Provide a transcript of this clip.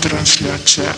трансляция.